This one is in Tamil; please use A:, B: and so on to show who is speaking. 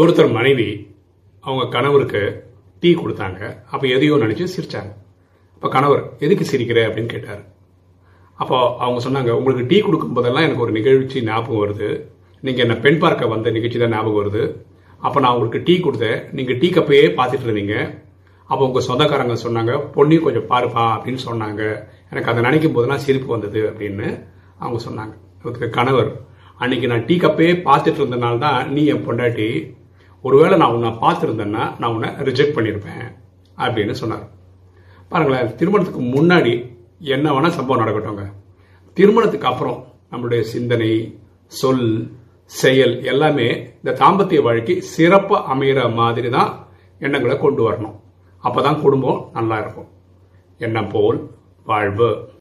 A: ஒருத்தர் மனைவி அவங்க கணவருக்கு டீ கொடுத்தாங்க. அப்போ எதையோ நினச்சி சிரித்தாங்க அப்போ கணவர் எதுக்கு சிரிக்கிற? அப்படின்னு கேட்டார். அப்போ அவங்க சொன்னாங்க உங்களுக்கு டீ கொடுக்கும் போதெல்லாம் எனக்கு ஒரு நிகழ்ச்சி ஞாபகம் வருது. நீங்கள் என்ன பெண் பார்க்க வந்த நிகழ்ச்சி தான் ஞாபகம் வருது. அப்போ நான் உங்களுக்கு டீ கொடுத்தேன். நீங்கள் டீ கப்பையே பார்த்துட்டு இருந்தீங்க. அப்போ உங்கள் சொந்தக்காரங்க சொன்னாங்க பொண்ணையும் கொஞ்சம் பாருப்பா அப்படின்னு சொன்னாங்க. எனக்கு அதை நினைக்கும் போதெல்லாம் சிரிப்பு வந்தது அப்படின்னு அவங்க சொன்னாங்க. அதுக்கு கணவர் அன்னைக்கு நான் டீ கப்பையே பார்த்துட்டு இருந்தனால தான் நீ என் பொண்டாட்டி ஒருவேளை நான் உன்னை பார்த்துருந்தேன்னா நான் உன்னை ரிஜெக்ட் பண்ணியிருப்பேன் அப்படின்னு சொன்னார். பாருங்களேன் திருமணத்துக்கு முன்னாடி என்ன வேணால் சம்பவம் நடக்கட்டும்ங்க. திருமணத்துக்கு அப்புறம் நம்மளுடைய சிந்தனை சொல் செயல் எல்லாமே இந்த தாம்பத்திய வாழ்க்கை சிறப்பாக அமைகிற மாதிரி தான் எண்ணங்களை கொண்டு வரணும். அப்பதான் குடும்பம் நல்லா இருக்கும். எண்ணம் போல் வாழ்வு.